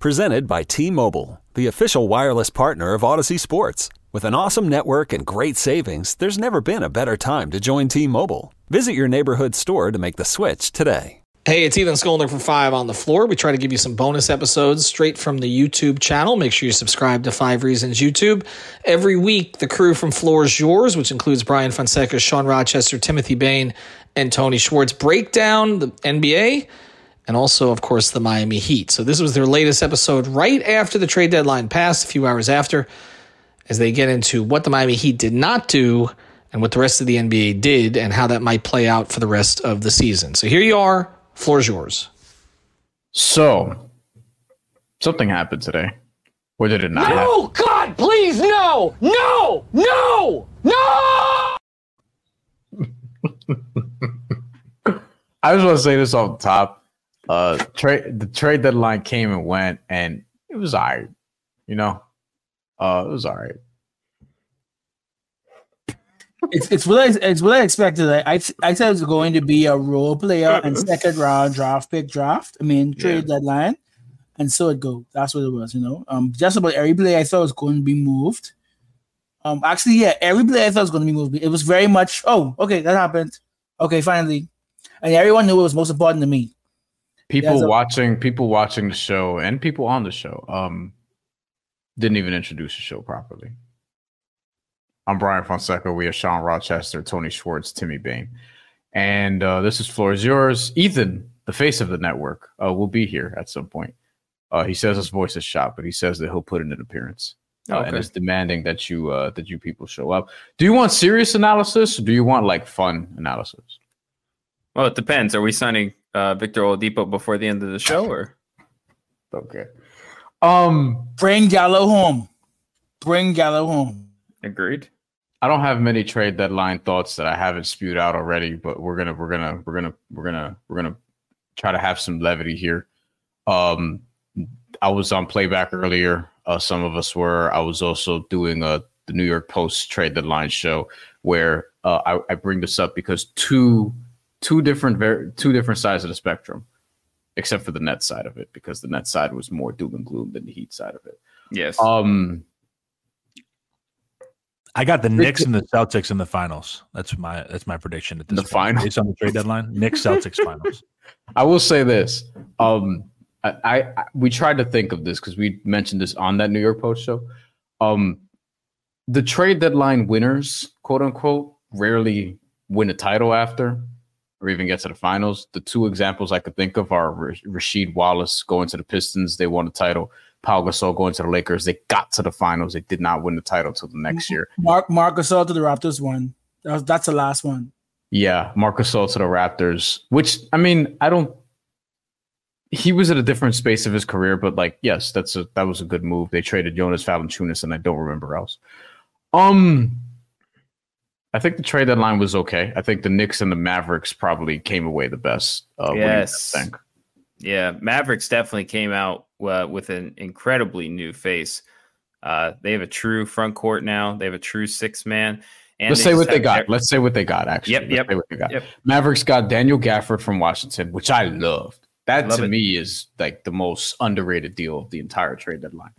Presented by T Mobile, the official wireless partner of Odyssey Sports. With an awesome network and great savings, there's never been a better time to join T Mobile. Visit your neighborhood store to make the switch today. Hey, it's Ethan Skolnick for Five on the Floor. We try to give you some bonus episodes straight from the YouTube channel. Make sure you subscribe to Five Reasons YouTube. Every week, the crew from Floor's Yours, which includes Bryan Fonseca, Sean Rochester, Timothy Bain, and Tony Schwartz, break down the NBA and also, of course, the Miami Heat. So this was their latest episode right after the trade deadline passed, a few hours after, as they get into what the Miami Heat did not do and what the rest of the NBA did and how that might play out for the rest of the season. So here you are. Floor's yours. So, something happened today. Or did it not? No, happen? God, please, no, no, no, no. I just want to say this off the top uh trade the trade deadline came and went and it was all right you know uh it was all right it's it's what I, it's what I expected. I, I I said it was going to be a role player and second round draft pick draft. I mean trade yeah. deadline, and so it go. That's what it was. You know, um, just about every player I thought was going to be moved. Um, actually, yeah, every player I thought was going to be moved. It was very much. Oh, okay, that happened. Okay, finally, and everyone knew it was most important to me people watching people watching the show and people on the show um didn't even introduce the show properly. I'm bryan fonseca. We have sean rochester tony schwartz timmy bain. And uh, this is floor is yours. Ethan the face of the network uh, will be here at some point. Uh, he says his voice is shot but he says that he'll put in an appearance. Uh, okay. and is demanding that you uh, that you people show up. Do you want serious analysis or do you want like fun analysis? Well it depends. Are we signing uh, Victor Oladipo before the end of the show, or okay? Um, bring Gallo home. Bring Gallo home. Agreed. I don't have many trade deadline thoughts that I haven't spewed out already, but we're gonna we're gonna we're gonna we're gonna we're gonna try to have some levity here. Um, I was on playback earlier. Uh, some of us were. I was also doing a the New York Post trade deadline show where uh, I, I bring this up because two two different ver- two different sides of the spectrum, except for the net side of it, because the net side was more doom and gloom than the Heat side of it. Yes. Um, I got the Knicks and the Celtics in the finals. That's my that's my prediction at this the point. final based on the trade deadline. Knicks Celtics finals. I will say this. Um, I, I we tried to think of this because we mentioned this on that New York Post show. Um, the trade deadline winners, quote unquote, rarely win a title after or even get to the finals. The two examples I could think of are Rasheed Wallace going to the Pistons. They won the title. Pau Gasol going to the Lakers. They got to the finals. They did not win the title till the next year. Mark Marc Gasol to the Raptors won. That was, that's the last one. Yeah, Marc Gasol to the Raptors. Which I mean, I don't. He was at a different space of his career, but like, yes, that's a that was a good move. They traded Jonas Valanciunas, and I don't remember else. Um, I think the trade deadline was okay. I think the Knicks and the Mavericks probably came away the best. Uh, yes. Yeah, Mavericks definitely came out uh, with an incredibly new face. Uh, they have a true front court now. They have a true six man. And Let's say what they got. Their- Let's say what they got. Actually, yep, Let's yep, they got. yep. Mavericks got Daniel Gafford from Washington, which I loved. That Love to it. me is like the most underrated deal of the entire trade deadline.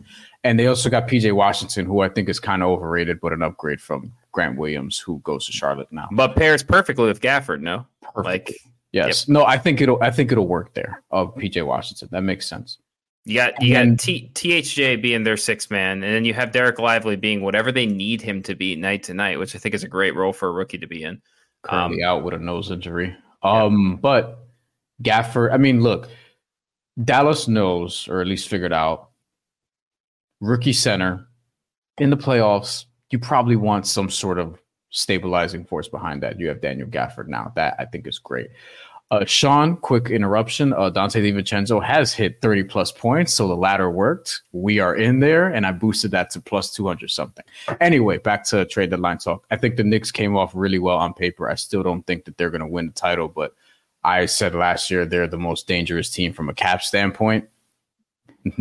And they also got PJ Washington, who I think is kind of overrated, but an upgrade from Grant Williams, who goes to Charlotte now. But pairs perfectly with Gafford, no? Perfect. Like yes. Yep. No, I think it'll I think it'll work there of PJ Washington. That makes sense. You got you got T, THJ being their six man, and then you have Dereck Lively being whatever they need him to be night to night, which I think is a great role for a rookie to be in. Currently um, out with a nose injury. Um, yeah. but Gafford, I mean, look, Dallas knows, or at least figured out, rookie center in the playoffs. You probably want some sort of stabilizing force behind that. You have Daniel Gafford now. That I think is great. Uh, Sean, quick interruption. Uh, Donte DiVincenzo has hit 30 plus points, so the ladder worked. We are in there, and I boosted that to plus 200 something. Anyway, back to trade deadline talk. I think the Knicks came off really well on paper. I still don't think that they're going to win the title, but I said last year they're the most dangerous team from a cap standpoint.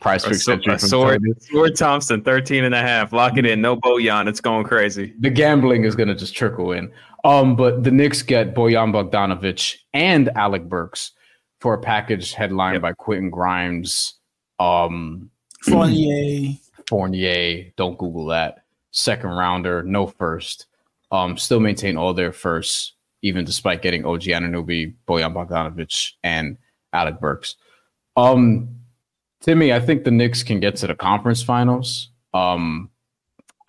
Price per century. Sword, Sword Thompson, 13 and a half. Lock it in. No Bojan. It's going crazy. The gambling is going to just trickle in. Um, but the Knicks get Bojan Bogdanovic and Alec Burks for a package headlined yep. by Quentin Grimes, um, Fournier. Fournier. Don't Google that. Second rounder, no first. Um, still maintain all their firsts, even despite getting OG Anunoby, Bojan Bogdanovic, and Alec Burks. Um, Timmy, I think the Knicks can get to the conference finals. Um,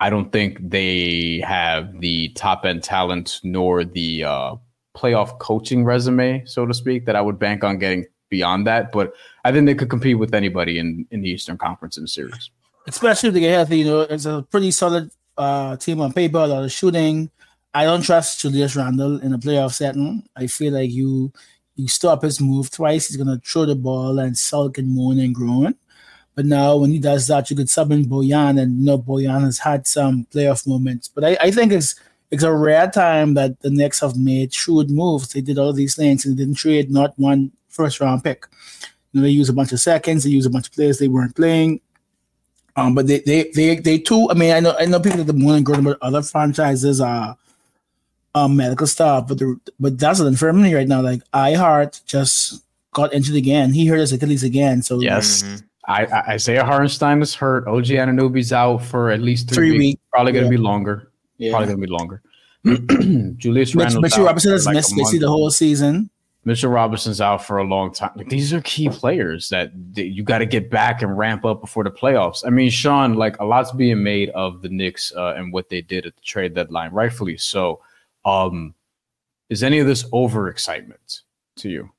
I don't think they have the top end talent nor the uh, playoff coaching resume, so to speak, that I would bank on getting beyond that. But I think they could compete with anybody in, in the Eastern Conference in the series. Especially if they get healthy, you know, it's a pretty solid uh, team on paper, a lot of shooting. I don't trust Julius Randle in a playoff setting. I feel like you you stop his move twice, he's gonna throw the ball and sulk and moan and groan. But now when he does that, you could sub in Bojan and you know Bojan has had some playoff moments. But I, I think it's it's a rare time that the Knicks have made shrewd moves. They did all these things and didn't trade not one first round pick. You know, they use a bunch of seconds, they use a bunch of players they weren't playing. Um, but they they they they too. I mean, I know I know people that the morning going about other franchises are um, medical stuff, but the, but that's an infirmary right now. Like iHeart just got injured again. He hurt his Achilles again. So yes. Mm-hmm. I, I, Isaiah Hartenstein is hurt. OG Anunoby's out for at least three, three weeks. weeks. Probably going to yeah. be longer. Yeah. Probably going to be longer. Julius Mitch, Mitchell Robinson has like missed basically the whole season. Mitchell Robinson's out for a long time. Like, these are key players that you got to get back and ramp up before the playoffs. I mean, Sean, like a lot's being made of the Knicks uh, and what they did at the trade deadline, rightfully so. Um, is any of this overexcitement to you?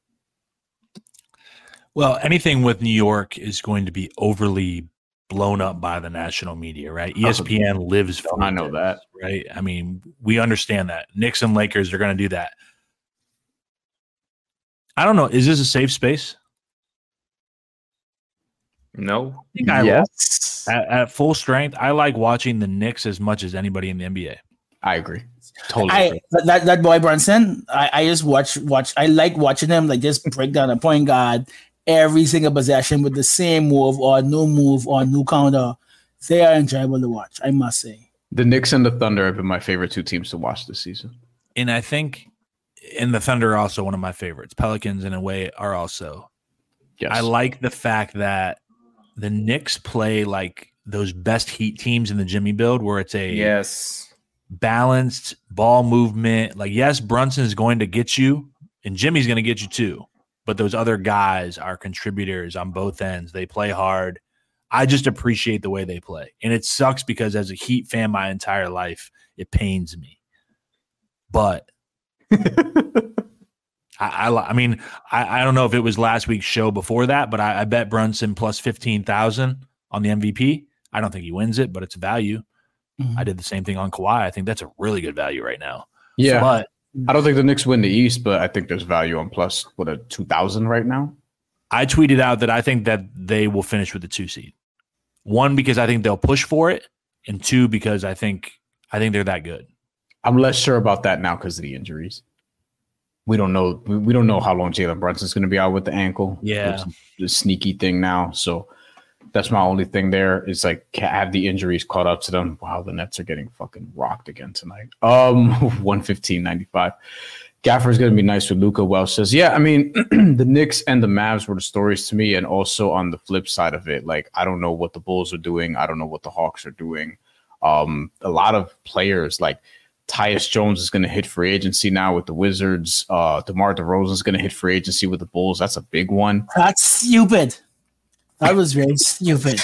Well, anything with New York is going to be overly blown up by the national media, right? ESPN oh, lives for I know that, right? I mean, we understand that. Knicks and Lakers are going to do that. I don't know. Is this a safe space? No. I think I yes. At, at, full strength, I like watching the Knicks as much as anybody in the NBA. I agree. Totally. I, that that boy Brunson, I, I just watch watch. I like watching him like just break down a point guard every single possession with the same move or no move or new counter. They are enjoyable to watch. I must say. The Knicks and the Thunder have been my favorite two teams to watch this season. And I think, and the Thunder are also one of my favorites. Pelicans, in a way, are also. Yes. I like the fact that the Knicks play like those best Heat teams in the Jimmy build, where it's a yes balanced ball movement. Like, yes, Brunson is going to get you, and Jimmy's going to get you too. But those other guys are contributors on both ends. They play hard. I just appreciate the way they play. And it sucks because as a Heat fan my entire life, it pains me. But I, I, I, mean, I, I don't know if it was last week's show before that, but I, I bet Brunson plus 15,000 on the MVP. I don't think he wins it, but it's value. Mm-hmm. I did the same thing on Kawhi. I think that's a really good value right now. Yeah, but I don't think the Knicks win the East, but I think there's value on plus what a two thousand right now. I tweeted out that I think that they will finish with the two seed. One because I think they'll push for it, and two because I think I think they're that good. I'm less sure about that now because of the injuries. We don't know. We don't know how long Jalen Brunson's going to be out with the ankle. Yeah, the sneaky thing now. So that's my only thing there is like have the injuries caught up to them. Wow, the Nets are getting fucking rocked again tonight. Um 115 95. Gafford's gonna be nice with Luka. Welsh says, Yeah, I mean, the Knicks and the Mavs were the stories to me, and also on the flip side of it, like I don't know what the Bulls are doing, I don't know what the Hawks are doing. Um, a lot of players like Tyus Jones is going to hit free agency now with the Wizards. Uh, DeMar DeRozan is going to hit free agency with the Bulls. That's a big one. That's stupid. That was very stupid.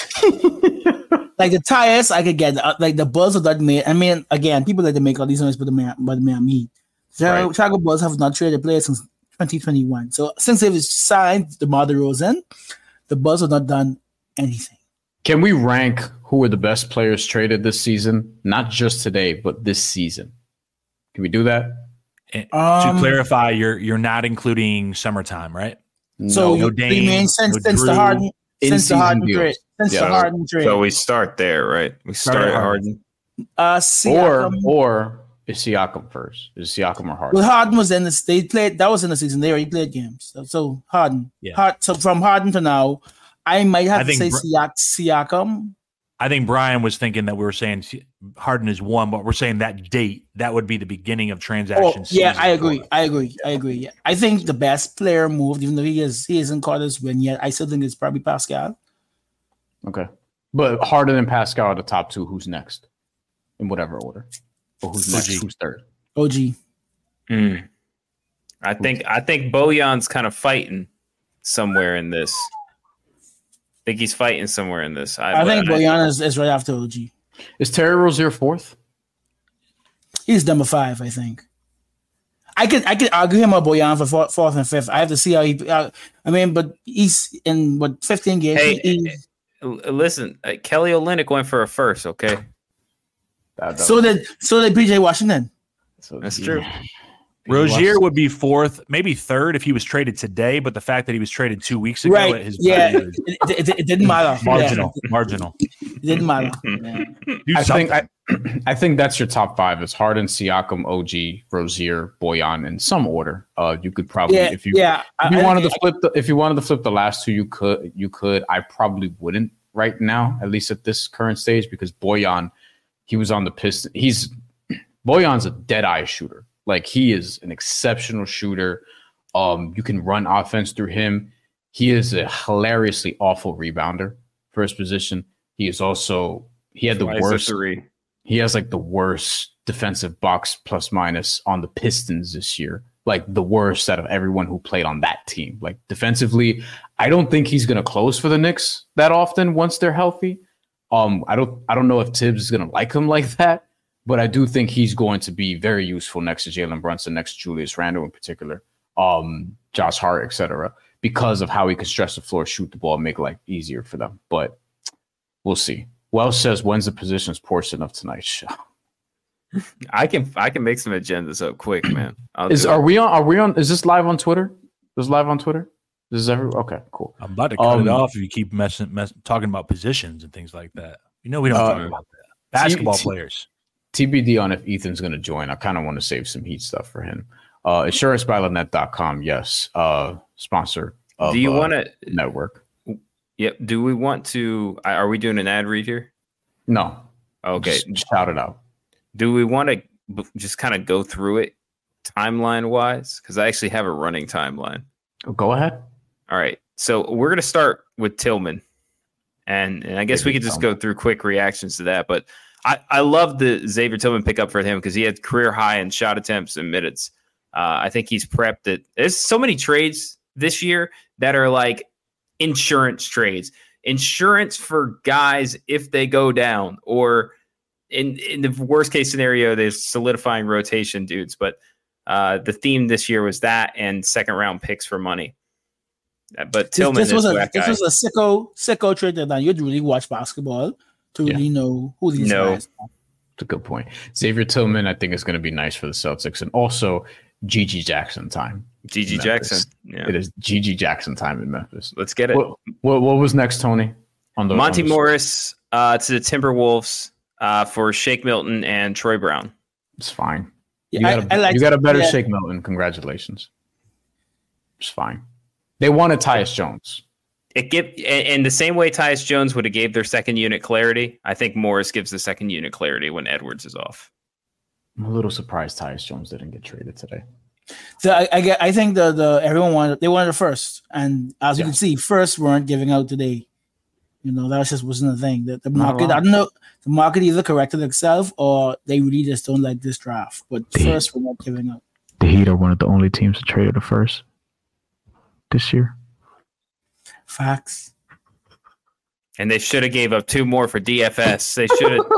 like the tires, I could get uh, like the Bulls are not made. I mean, again, people like to make all these noise, but the man, but the man me. Chicago, Right. Chicago Bulls have not traded players since 2021. So since they've signed DeMar DeRozan, the Bulls have not done anything. Can we rank who are the best players traded this season? Not just today, but this season. Can we do that? Um, to clarify, you're you're not including summertime, right? So no you, Dame, you mean since no since the Harden since the Harden deals. trade since Yeah. the Harden trade. So we start there, right? We start at Harden. uh, or Siakam, or is Siakam first? Is Siakam or Harden? well, Harden was in the they played that was in the season. They already played games. So, so Harden, Yeah. Hard, so from Harden to now, I might have I to say Br- Siak, Siakam. I think Brian was thinking that we were saying Harden is one, but we're saying that date that would be the beginning of Oh, transactions. yeah, I agree. I agree. I agree. Yeah. I think the best player moved, even though he is he isn't caught his win yet. I still think it's probably Pascal. Okay. But Harden and Pascal are the top two. Who's next? In whatever order. Or who's next? OG. Who's third? OG. Hmm. I think I think Bojan's kind of fighting somewhere in this. I think he's fighting somewhere in this. I, think Bojan is, is right after OG. Is Terry Rozier fourth? He's number five, I think. I could I could argue him or Bojan for fourth, fourth and fifth. I have to see how he. Uh, I mean, but he's in what fifteen games. Hey, he- he- listen, uh, Kelly Olynyk went for a first. Okay, That- that so did so did PJ Washington. so- that's true. Rozier would be fourth, maybe third if he was traded today, but the fact that he was traded two weeks ago Right. at his Yeah. It, it, it didn't matter. marginal, marginal. Yeah, it didn't matter. Yeah. I think I, I think that's your top five. It's Harden, Siakam, OG, Rozier, Bojan in some order. Uh, you could probably Yeah, if you yeah. if you I- wanted I- to flip the if you wanted to flip the last two, you could you could. I probably wouldn't right now, at least at this current stage, because Bojan, he was on the piston. He's Bojan's a dead eye shooter. Like he is an exceptional shooter. Um, you can run offense through him. He is a hilariously awful rebounder for his position. He is also he had the it worst three. he has like the worst defensive box plus minus on the Pistons this year. Like the worst out of everyone who played on that team. Like defensively, I don't think he's gonna close for the Knicks that often once they're healthy. Um, I don't I don't know if Thibs is gonna like him like that, but I do think he's going to be very useful next to Jalen Brunson, next to Julius Randle in particular, um, Josh Hart, etc. Because of how he can stretch the floor, shoot the ball, make life easier for them. But we'll see. Welsh says, "When's the positions portion of tonight's show?" I can I can make some agendas up quick, man. I'll Is do it. are we on? Are we on? Is this live on Twitter? Is this live on Twitter? This is every okay, cool. I'm about to cut Um, it off if you keep messing, mess, talking about positions and things like that. You know we don't Uh, talk about that. Basketball T- players. TBD on if Ethan's going to join. I kind of want to save some heat stuff for him. Uh, insurancebylanet.com. Yes. Uh, sponsor. Of, do you uh, want to? network? Yep. Do we want to? Are we doing an ad read here? No. Okay. Just shout it out. Do we want to b- just kind of go through it timeline wise? Because I actually have a running timeline. Go ahead. All right. So we're gonna start with Tillman, and, and I guess we could just go through quick reactions to that. But I I love the Xavier Tillman pickup for him because he had career high in shot attempts and minutes. Uh, I think he's prepped it. There's so many trades this year that are like insurance trades, insurance for guys if they go down, or in in the worst case scenario, they're solidifying rotation dudes. But uh, the theme this year was that and second round picks for money. Uh, But This, Tillman this was is a this was a sicko sicko trade that you'd really watch basketball to Yeah. really know who these No. guys are. It's a good point. Xavier Tillman, I think, is going to be nice for the Celtics, and also GG Jackson time. GG Memphis. Jackson. Yeah. It is GG Jackson time in Memphis. Let's get it. What, what, what was next, Tony? On the Monte on the- Morris uh, to the Timberwolves uh, for Shake Milton and Troy Brown. It's fine. Yeah, You I- got, a, I like- you got a better yeah. Shake Milton. Congratulations. It's fine. They wanted Tyus Jones. It give in in the same way Tyus Jones would have gave their second unit clarity. I think Morris gives the second unit clarity when Edwards is off. I'm a little surprised Tyus Jones didn't get traded today. So I, I get I think the the everyone wanted they wanted it first, and as you Yeah. can see, first weren't giving out today. You know that just wasn't a thing. That the market I don't know the market either corrected itself or they really just don't like this draft. But They- first we're not giving out. The Heat are one of the only teams to trade the first this year. Facts. And they should have gave up two more for DFS. They should have.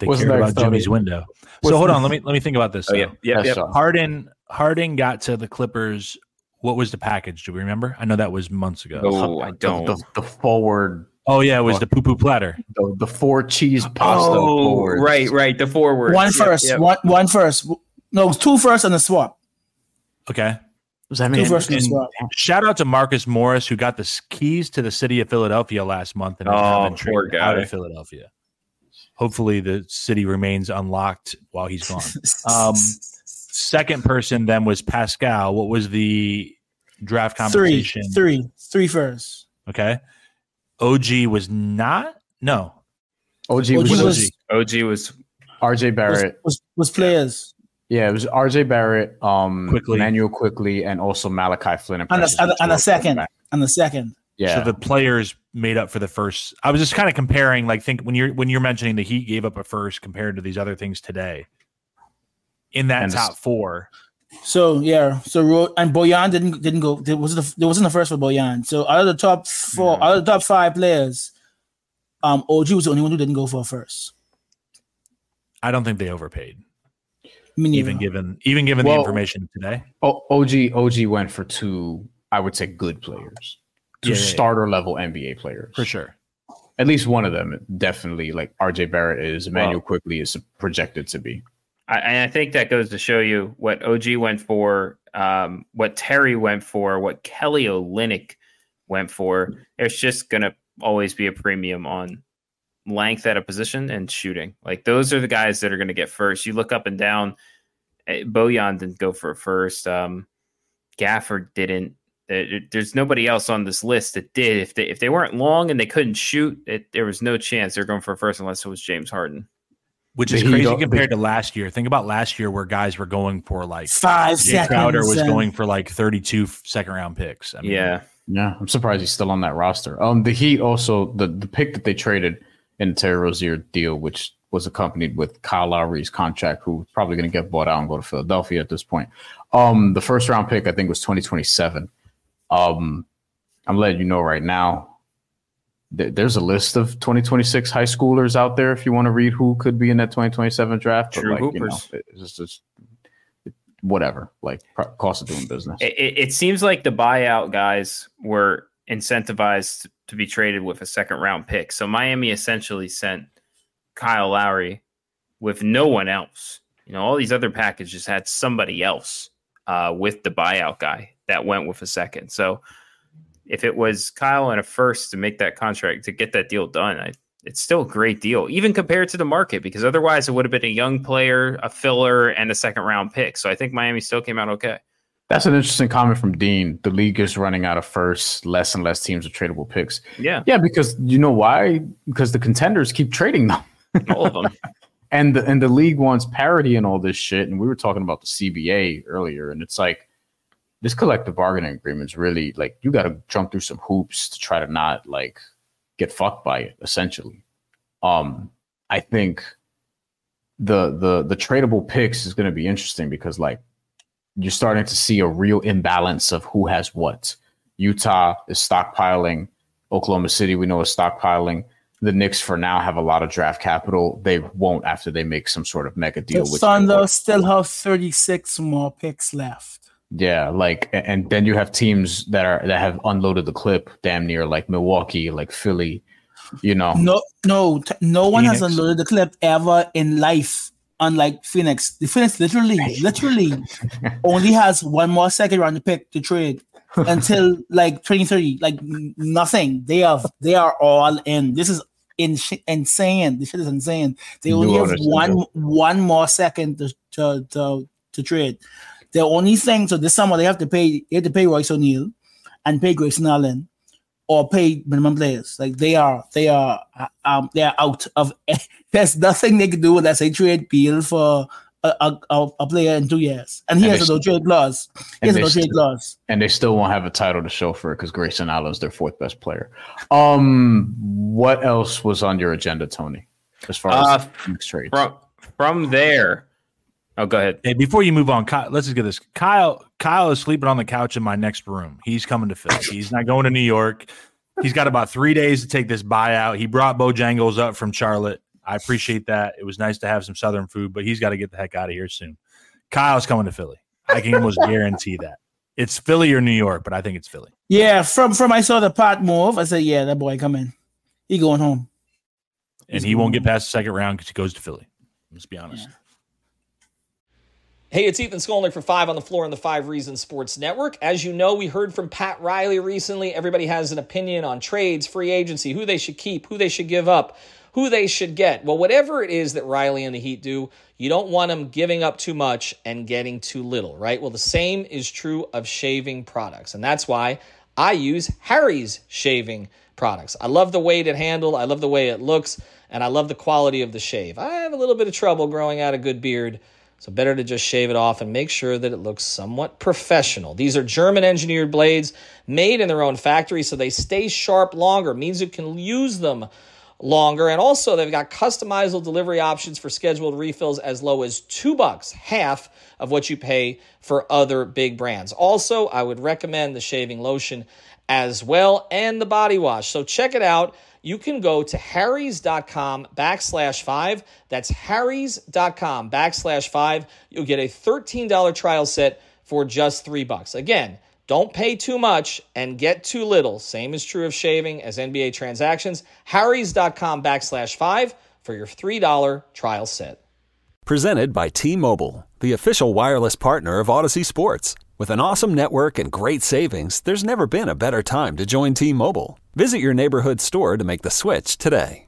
They What's cared next, about Jimmy's window. What's so hold on, let me let me think about this. oh yeah, yeah, Yes, yeah. Harden Harden got to the Clippers. What was the package? Do we remember? I know that was months ago. Oh, I don't. the, the forward, Oh yeah, it was oh. the poo poo platter. the, the four cheese pasta oh, forward. right, right. The forward. One first, yep, yep. one one first. No, it was two first and a swap. Okay. Does that Two mean? first and a and- swap. Shout out to Marcus Morris who got the keys to the city of Philadelphia last month and has now Oh, been poor traded out of Philadelphia. Hopefully the city remains unlocked while he's gone. Um, second person then was Pascal. What was the draft three, compensation? three, three first. Okay. OG was not. No. OG OG was, was was, OG was RJ was, Barrett. was, was players. Yeah, it was RJ Barrett, um, Quickley. Manuel Quickly, and also Malachi Flynn. And a, Precious and, a, and a second. back. And the second. Yeah, So the players made up for the first. I was just kind of comparing, like, think when you're when you're mentioning the Heat gave up a first compared to these other things today. In that And the- top four, So yeah, so and Bojan didn't didn't go. There was the there wasn't the first for Bojan. So out of the top four, out of the top five players, um, OG was the only one who didn't go for a first. I don't think they overpaid, I mean, even given even given the information today. OG OG went for two. I would say good players, two Yeah, yeah, yeah. starter level NBA players For sure. At least one of them, definitely. Like RJ Barrett is, Immanuel Well- Quickley is projected to be. I, and I think that goes to show you what OG went for, um, what Terry went for, what Kelly Olynyk went for. There's just gonna always be a premium on length at a position and shooting. Like those are the guys that are gonna get first. You look up and down. eh, Bojan didn't go for a first. Um, Gafford didn't. There's nobody else on this list that did. If they if they weren't long and they couldn't shoot, it, there was no chance they're going for a first unless it was James Harden. Which is crazy don't- compared to last year. Think about last year where guys were going for like five Jae seconds. Crowder was and- going for like 32 second round picks. I mean, Yeah. Yeah, I'm surprised he's still on that roster. Um, the Heat also the the pick that they traded in the Terry Rozier deal, which was accompanied with Kyle Lowry's contract, who's probably going to get bought out and go to Philadelphia at this point. Um, the first round pick I think was 2027. Um, I'm letting you know right now. th- There's a list of 2026 high schoolers out there if you want to read who could be in that 2027 draft. True like, you know, hoopers. it's just whatever, like cost of doing business. It, it, it seems like the buyout guys were incentivized to be traded with a second round pick. So Miami essentially sent Kyle Lowry with no one else. You know, all these other packages had somebody else uh, with the buyout guy that went with a second. So if it was Kyle and a first to make that contract to get that deal done, I, it's still a great deal, even compared to the market, because otherwise it would have been a young player, a filler, and a second round pick. So I think Miami still came out okay. That's an interesting comment from Dean. The league is running out of first, less and less teams with tradable picks. Yeah, Yeah, because you know why? Because the contenders keep trading them, all of them. and the and the league wants parity and all this shit. And we were talking about the CBA earlier, and it's like this collective bargaining agreement is really like you got to jump through some hoops to try to not like get fucked by it. Essentially, um, I think the the the tradable picks is going to be interesting because like you're starting to see a real imbalance of who has what. Utah is stockpiling. Oklahoma City, we know, is stockpiling. The Knicks, for now, have a lot of draft capital. They won't after they make some sort of mega deal. The which- Thunder still have 36 more picks left. yeah, like, and then you have teams that are that have unloaded the clip, damn near like Milwaukee, like Philly. You know, No, no, no one has unloaded the clip ever in life. Unlike Phoenix, the Phoenix literally, literally only has one more second round pick to trade until like 2030. Like nothing. They have, they are all in. This is in- insane. This shit is insane. They only have one, one more second to to to, to trade. The only thing, so this summer they have to pay, they have to pay Royce O'Neale and pay Grayson Allen or paid minimum players. Like they are, they are, um, they are out of. There's nothing they can do unless they trade Beal for a, a, a, a player in two years, and he And has a no trade clause. He has a no trade still- clause. and they still won't have a title to show for it because Grayson Allen's their fourth best player. Um, what else was on your agenda, Tony? As far as Uh, next trades, From from there, Oh, go ahead. Hey, before you move on, Kyle, let's just get this. Kyle, Kyle is sleeping on the couch in my next room. He's coming to Philly. He's not going to New York. He's got about three days to take this buyout. He brought Bojangles up from Charlotte. I appreciate that. It was nice to have some Southern food, but he's got to get the heck out of here soon. Kyle's coming to Philly. I can almost guarantee that. It's Philly or New York, but I think it's Philly. Yeah, from from I saw the pot move. I said, yeah, that boy coming. He going home. And he won't get past the second round because he goes to Philly. Let's be honest. Yeah. Hey, it's Ethan Skolnick for Five on the Floor on the Five Reasons Sports Network. As you know, we heard from Pat Riley recently. Everybody has an opinion on trades, free agency, who they should keep, who they should give up, who they should get. Well, whatever it is that Riley and the Heat do, you don't want them giving up too much and getting too little, right? Well, the same is true of shaving products. And that's why I use Harry's shaving products. I love the weight it handled, I love the way it looks, and I love the quality of the shave. I have a little bit of trouble growing out a good beard. So better to just shave it off and make sure that it looks somewhat professional. These are German engineered blades made in their own factory so they stay sharp longer, means you can use them longer. And also they've got customizable delivery options for scheduled refills as low as two bucks, half of what you pay for other big brands. Also, I would recommend the shaving lotion as well and the body wash. So check it out you can go to harrys.com backslash five. That's harrys.com backslash five. You'll get a $13 trial set for just three bucks. Again, don't pay too much and get too little. Same is true of shaving as NBA transactions. harrys.com backslash five for your $3 trial set. Presented by T Mobile, the official wireless partner of Odyssey Sports. With an awesome network and great savings, there's never been a better time to join T Mobile. Visit your neighborhood store to make the switch today.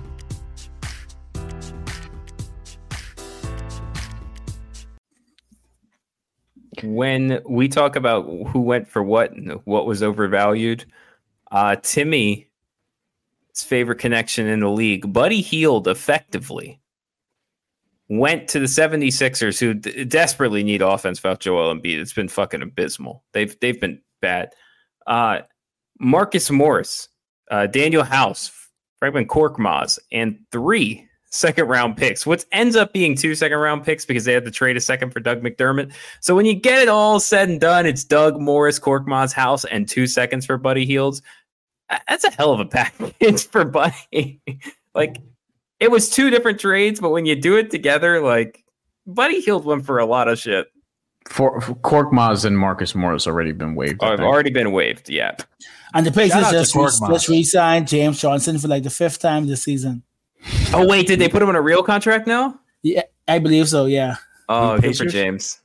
When we talk about who went for what and what was overvalued, uh, Timmy's favorite connection in the league, Buddy Hield effectively went to the 76ers who d- desperately need offense without Joel Embiid. It's been fucking abysmal. They've they've been bad. Uh, Marcus Morris, uh, Danuel House, Furkan Korkmaz, and three second round picks, what ends up being two second round picks because they had to trade a second for Doug McDermott. So when you get it all said and done, it's Doug Morris, Korkmaz House, and two seconds for Buddy Hields. That's a hell of a package for Buddy. like it was two different trades, but when you do it together, like Buddy Hield went for a lot of shit. For, for Korkmaz and Marcus Morris already been waived. Oh, I've already been waived. Yeah. And the Pacers just, re- just re-signed James Johnson for like the fifth time this season. Oh wait, did they put him on a real contract now? Yeah, I believe so. Yeah. Oh, good for James.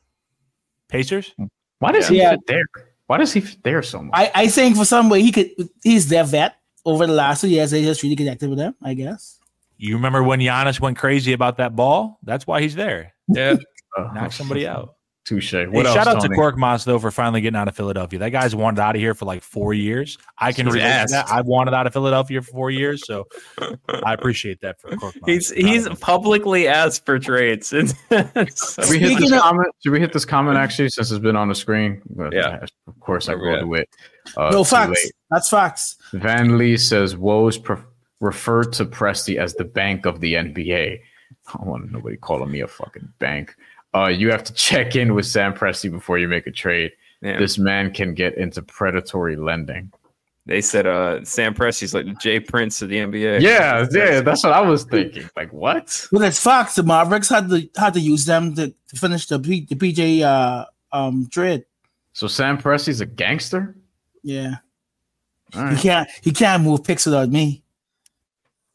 Pacers. Why does yeah. he fit there? Why does he fit there so much? I, I think for some way he could. He's their vet over the last two years. They just really connected with them. I guess. You remember when Giannis went crazy about that ball? That's why he's there. Yeah, knock somebody out. Touche. What hey, else, shout out Tony? to Korkmaz though for finally getting out of Philadelphia. That guy's wanted out of here for like four years. I can He's relate to that. I've wanted out of Philadelphia for four years, so I appreciate that for Korkmaz. He's he's publicly asked for trades. so, Should we hit this of- comment? Should we hit this comment actually since it's been on the screen? But, Yeah. uh, Of course, I Never go to it. Uh, no facts. late. That's facts. Van Lee says Woes pre- referred to Presti as the bank of the NBA. I don't want nobody calling me a fucking bank. Uh, you have to check in with Sam Presti before you make a trade. Yeah. This man can get into predatory lending. They said uh, Sam Presti's like the Jay Prince of the NBA. Yeah, yeah, that's what I was thinking. Like, what? Well, it's facts. The Mavericks had to had to use them to, to finish the P, the PJ uh, um trade. So Sam Presti's a gangster? Yeah. All He can't he can't move picks without me.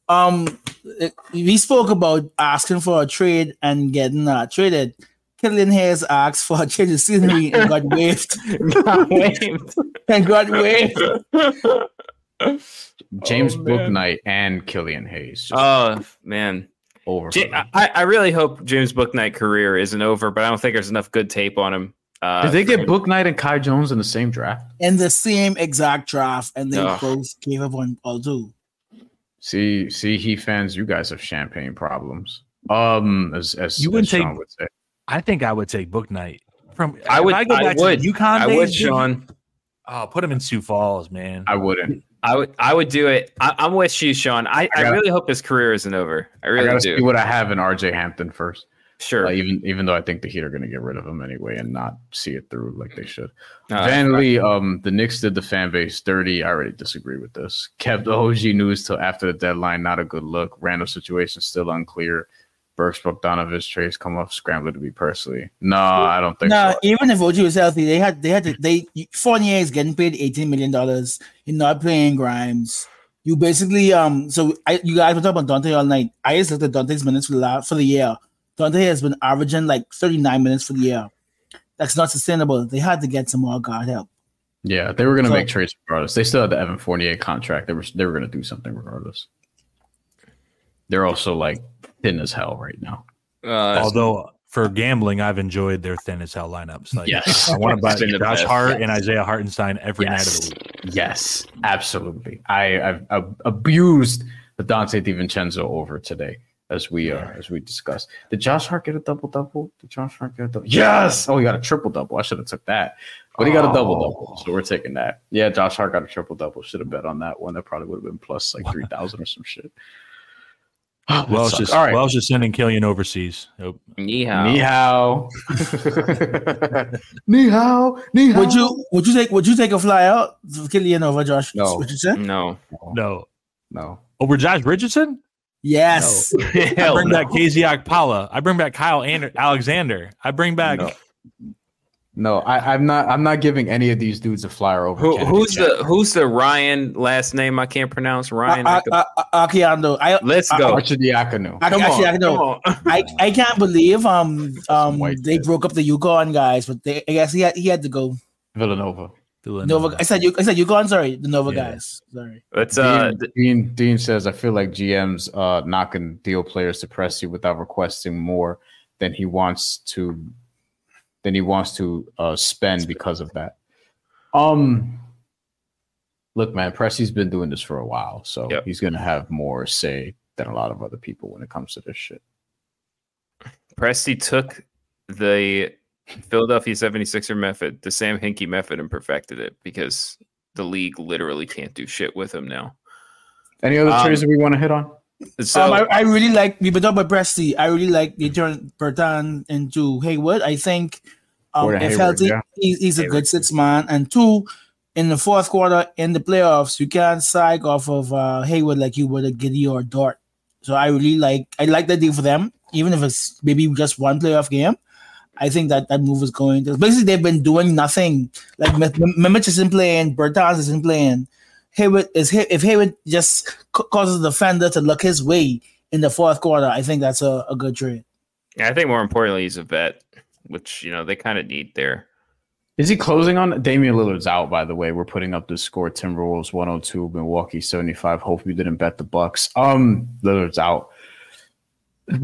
Um it- we spoke about asking for a trade and getting uh, traded. Killian Hayes asked for a change of scenery and got waived. and got waived. James Oh, man. Bouknight and Killian Hayes. Oh man, over. Ja- I, I really hope James Bouknight career isn't over, but I don't think there's enough good tape on him. Uh, Did they get him- Bouknight and Kai Jones in the same draft? In the same exact draft, and they Ugh. both gave up on all two. See, see, he fans, you guys have champagne problems. Um, as as You as wouldn't Sean take- would say. I think I would take Bouknight from. I would. I, go I back to would. the UConn I days, would, dude, Sean. Oh, put him in Sioux Falls, man. I wouldn't. I would. I would do it. I, I'm with you, Sean. I, I, I gotta- really hope his career isn't over. I I really gotta do. see what I have in RJ Hampton first. sure. Uh, even even though I think the Heat are going to get rid of him anyway and not see it through like they should. Uh, Van Lee, um, the Knicks did the fan base dirty. I already disagree with this. Kept the OG news till after the deadline. Not a good look. Random situation still unclear. Burks Bogdanovic trades come up scrambling to be personally. No, I don't think No, so. even if OG was healthy, they had they had to they Fournier is getting paid eighteen million dollars. You're not playing Grimes. You basically um so I you guys were talking about Donte all night. I just looked at Donte's minutes for the last, for the year. Donte has been averaging like 39 minutes for the year. That's not sustainable. They had to get some more guard help. Yeah, they were going to So- make trades regardless. They still had the Evan Fournier contract. They were they were going to do something regardless. They're also like thin as hell right now. uh, Although for gambling, I've enjoyed their thin as hell lineups. Like, Yes. I want to buy It's been the Josh best. Hart and Isaiah Hartenstein every night of Yes. the week. Yes, absolutely. I, I've, I've abused the Donte DiVincenzo over today, as we uh, as we discussed. Did Josh Hart get a double double? Did Josh Hart get a double? Yes. Oh, he got a triple double. I should have took that, but he got a double double, so we're taking that. Yeah, Josh Hart got a triple double. Should have bet on that one. That probably would have been plus like three thousand or some shit. Oh, that Welsh sucks. just all right. Welsh is sending Killian overseas. Oh, Ni hao. Ni hao. Ni hao. Ni hao. Would you would you take would you take a fly out for Killian over Josh No. Richardson? No. no, No. over Josh Richardson. Yes. I bring no. back KZ Okpala. I bring back Kyle Ander- Alexander. I bring back. No. No, I, I'm not. I'm not giving any of these dudes a flyer over. Who, who's Jackson. the Who's the Ryan last name? I can't pronounce Ryan. Uh, uh, Akiando. I Let's uh, go. Arcidiacono. I, Come actually, on, I know. come on. I, I can't believe um um they kid. broke up the UConn guys, but they I guess he had he had to go. Villanova. Nova. I said you. I said UConn. Sorry, the Nova Yeah. guys. Sorry. Let's uh. Dean, Dean Dean says, I feel like GM's uh, not going to deal players to Presti without requesting more than he wants to than he wants to uh, spend because of that. Um, look, man, Presti's been doing this for a while, so Yep. he's going to have more say than a lot of other people when it comes to this shit. Presti took the Philadelphia 76er method, the Sam Hinkie method, and perfected it because the league literally can't do shit with him now. Any other Um, trades that we want to hit on? So um, I, I really like we been talking about Presti. I really like they turned Bertan into Hayward. I think um, if Hayward, healthy, yeah. he, he's a good six man. And two, in the fourth quarter in the playoffs, you can't side off of uh, Hayward like you would a Giddey or Dort. So I really like I like that deal for them, even if it's maybe just one playoff game. I think that that move is going to basically they've been doing nothing. Like M- M- isn't playing, Bertans isn't playing. Hayward is Hay- if Hayward just causes the defender to look his way in the fourth quarter, I think that's a, a good trade. Yeah, I think more importantly, he's a vet, which you know they kind of need there. Is he closing on Damian Lillard's out? By the way, we're putting up the score: Timberwolves 102, Milwaukee 75. Hope you didn't bet the Bucks. Um, Lillard's out.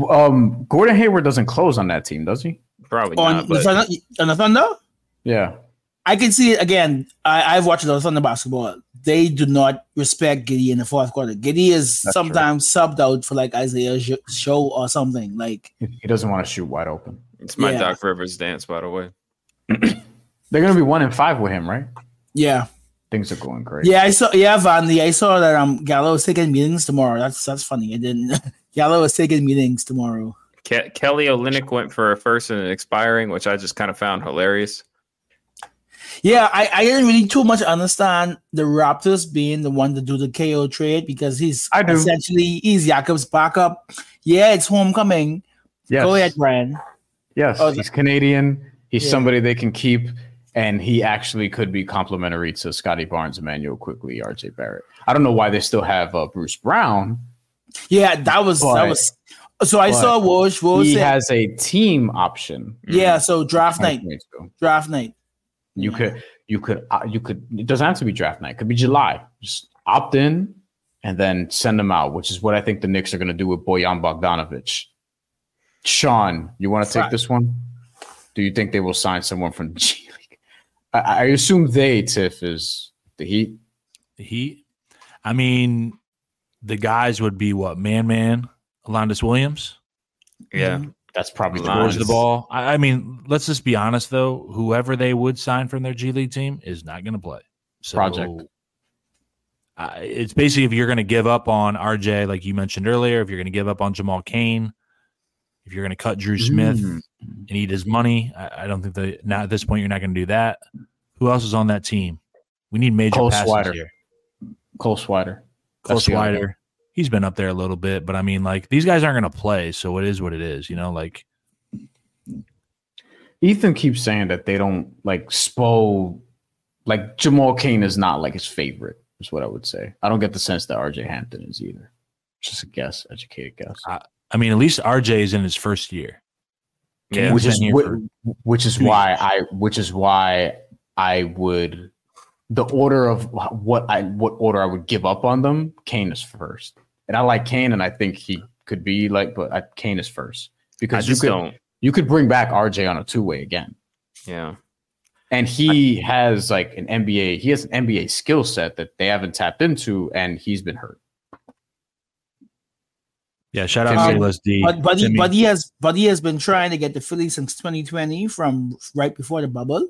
Um, Gordon Hayward doesn't close on that team, does he? Probably On, not, the but on the Thunder, Yeah. I can see it again. I, I've watched the Thunder basketball. They do not respect Giddey in the fourth quarter. Giddey is That's sometimes subbed out for like Isaiah Joe or something. Like He doesn't want to shoot wide open. it's my yeah. Doc Rivers dance, by the way. They're gonna be one in five with him, right? yeah, Things are going great. yeah. I saw yeah, Vandy. I saw that um Gallo is taking meetings tomorrow. That's that's funny. I didn't. Gallo is taking meetings tomorrow. Ke- Kelly Olynyk went for a first and an expiring, which I just kind of found hilarious. Yeah, I, I didn't really too much understand the Raptors being the one to do the KO trade because he's I do. essentially he's Jakob's backup. Yeah, it's homecoming. Yes. Go ahead, Bryan. Yes. Oh, he's Canadian. He's Yeah. somebody they can keep. and he actually could be complementary to Scottie Barnes, Immanuel Quickley, RJ Barrett. I don't know why they still have uh, Bruce Brown. Yeah, that was But- that was. So I saw Woj. Woj he said- has a team option. yeah. So draft night, draft night. You could, you could, uh, you could. It doesn't have to be draft night. It could be July. Just opt in and then send them out, which is what I think the Knicks are going to do with Bojan Bogdanovic. Sean, you want to take this one? Do you think they will sign someone from the G League? I, I assume they, Tiff, is the Heat. The Heat. I mean, the guys would be what Man Man, Alondes Williams. Yeah. That's probably the Scores the ball. I, I mean, let's just be honest though. Whoever they would sign from their G League team is not going to play. So, Project. Uh, it's basically if you're going to give up on RJ, like you mentioned earlier, if you're going to give up on Jamal Cain, if you're going to cut Dru Smith Mm. and eat his money, I, I don't think that now at this point you're not going to do that. Who else is on that team? We need major Cole passes Swider. here. Cole Swider. Close That's the other wider. He's been up there a little bit, but I mean, like these guys aren't going to play, so it is what it is. You know, like Ethan keeps saying that they don't like Spo, like Jamal Cain is not like his favorite, is what I would say. I don't get the sense that RJ Hampton is either. Just a guess, educated guess. I mean, at least RJ is in his first year. Yeah. which is been here whi- for which is why years. I which is why I would the order of what I what order I would give up on them. Cain is first, and I like Cain, and I think he could be like, but I, Cain is first I because you could don't. you could bring back RJ on a two way again. Yeah. and he has like an NBA. He has an NBA skill set that they haven't tapped into, and he's been hurt. Yeah, shout out Um, to LSD. But but he, Timmy. but he has but he has been trying to get the Philly since 2020 from right before the bubble.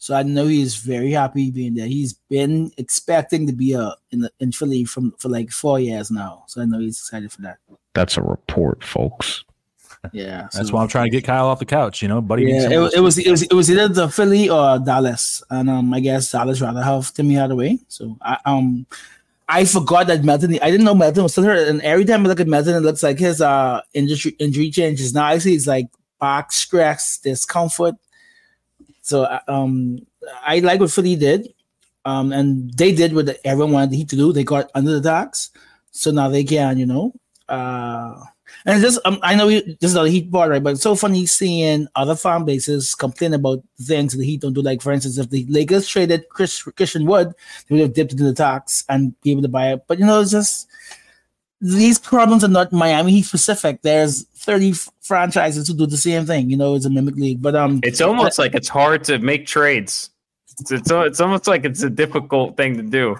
So I know he's very happy being there. He's been expecting to be a in the, in Philly from for like four years now. So I know he's excited for that. That's a report, folks. Yeah, That's why I'm trying to get Kyle off the couch. You know, buddy. Yeah, it, rest. it was it was it was either the Philly or Dallas, and um, I guess Dallas rather have Timmy Hardaway. So I um, I forgot that Melton. I didn't know Melton was still hurt, and every time I look at Melton, it looks like his uh injury injury changes. Now I see it's like back stress, discomfort. So uh, um, I like what Philly did, um, and they did what everyone wanted Heat to do. They got under the tax, so now they can, you know, uh. And this, um, I know we, this is not a Heat part, right? But it's so funny seeing other fan bases complain about things the Heat don't do. Like, for instance, if the Lakers traded Chris, Christian Wood, they would have dipped into the tax and be able to buy it. But you know, it's just these problems are not Miami Heat specific. There's 30 franchises who do the same thing. You know, it's a mimic league. But um, It's almost like it's hard to make trades. It's, it's, it's almost like it's a difficult thing to do.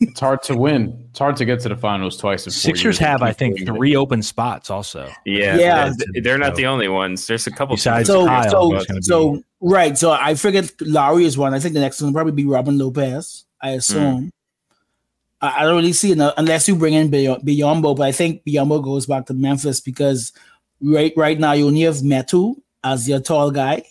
It's hard to win. It's hard to get to the finals twice. In four Sixers years have, I think, three open spots. Also, Yeah. Yeah. They're, they're not the only ones. There's a couple. Besides so Kyle, so who's gonna be- right. So I figured Lowry is one. I think the next one will probably be Robin Lopez. I assume. I, I don't really see it unless you bring in Biy- Biyombo, but I think Biyombo goes back to Memphis because right right now you only have Metu as your tall guy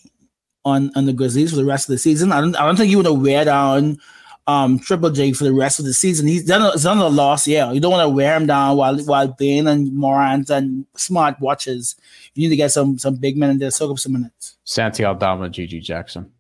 on on the Grizzlies for the rest of the season. I don't I don't think you want to wear down um Triple J for the rest of the season. He's done a, he's done a loss, yeah. You don't want to wear him down while while Bane and Morant and Smart watches. You need to get some some big men in there, soak up some minutes. Santi Aldama, GG Jackson.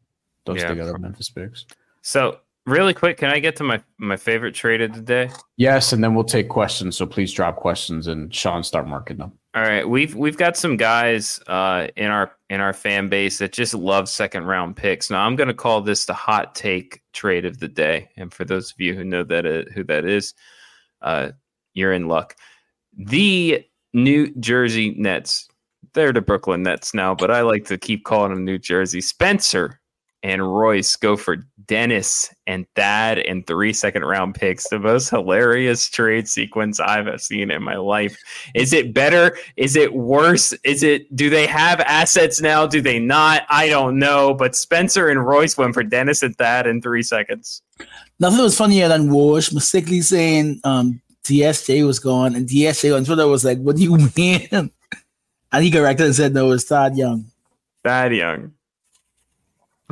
Those Yeah. together, Memphis Bigs. So really quick, can I get to my my favorite trade of the day? Yes, and then we'll take questions. So please drop questions, and Sean start marking them. All right, we've we've got some guys uh, in our in our fan base that just love second round picks. Now I'm going to call this the hot take trade of the day, and for those of you who know that uh, who that is, uh, you're in luck. The New Jersey Nets, they're the Brooklyn Nets now, but I like to keep calling them New Jersey. Spencer and Royce go for Dennis and Thad and three second round picks. The most hilarious trade sequence I've seen in my life. Is it better? Is it worse? Is it do they have assets now? Do they not? I don't know. But Spencer and Royce went for Dennis and Thad in three seconds. Nothing was funnier than Walsh mistakenly saying um DSJ was gone, and DSJ on Twitter was like, "What do you mean?" and he corrected and said, "No, it's Thad Young." Thad Young.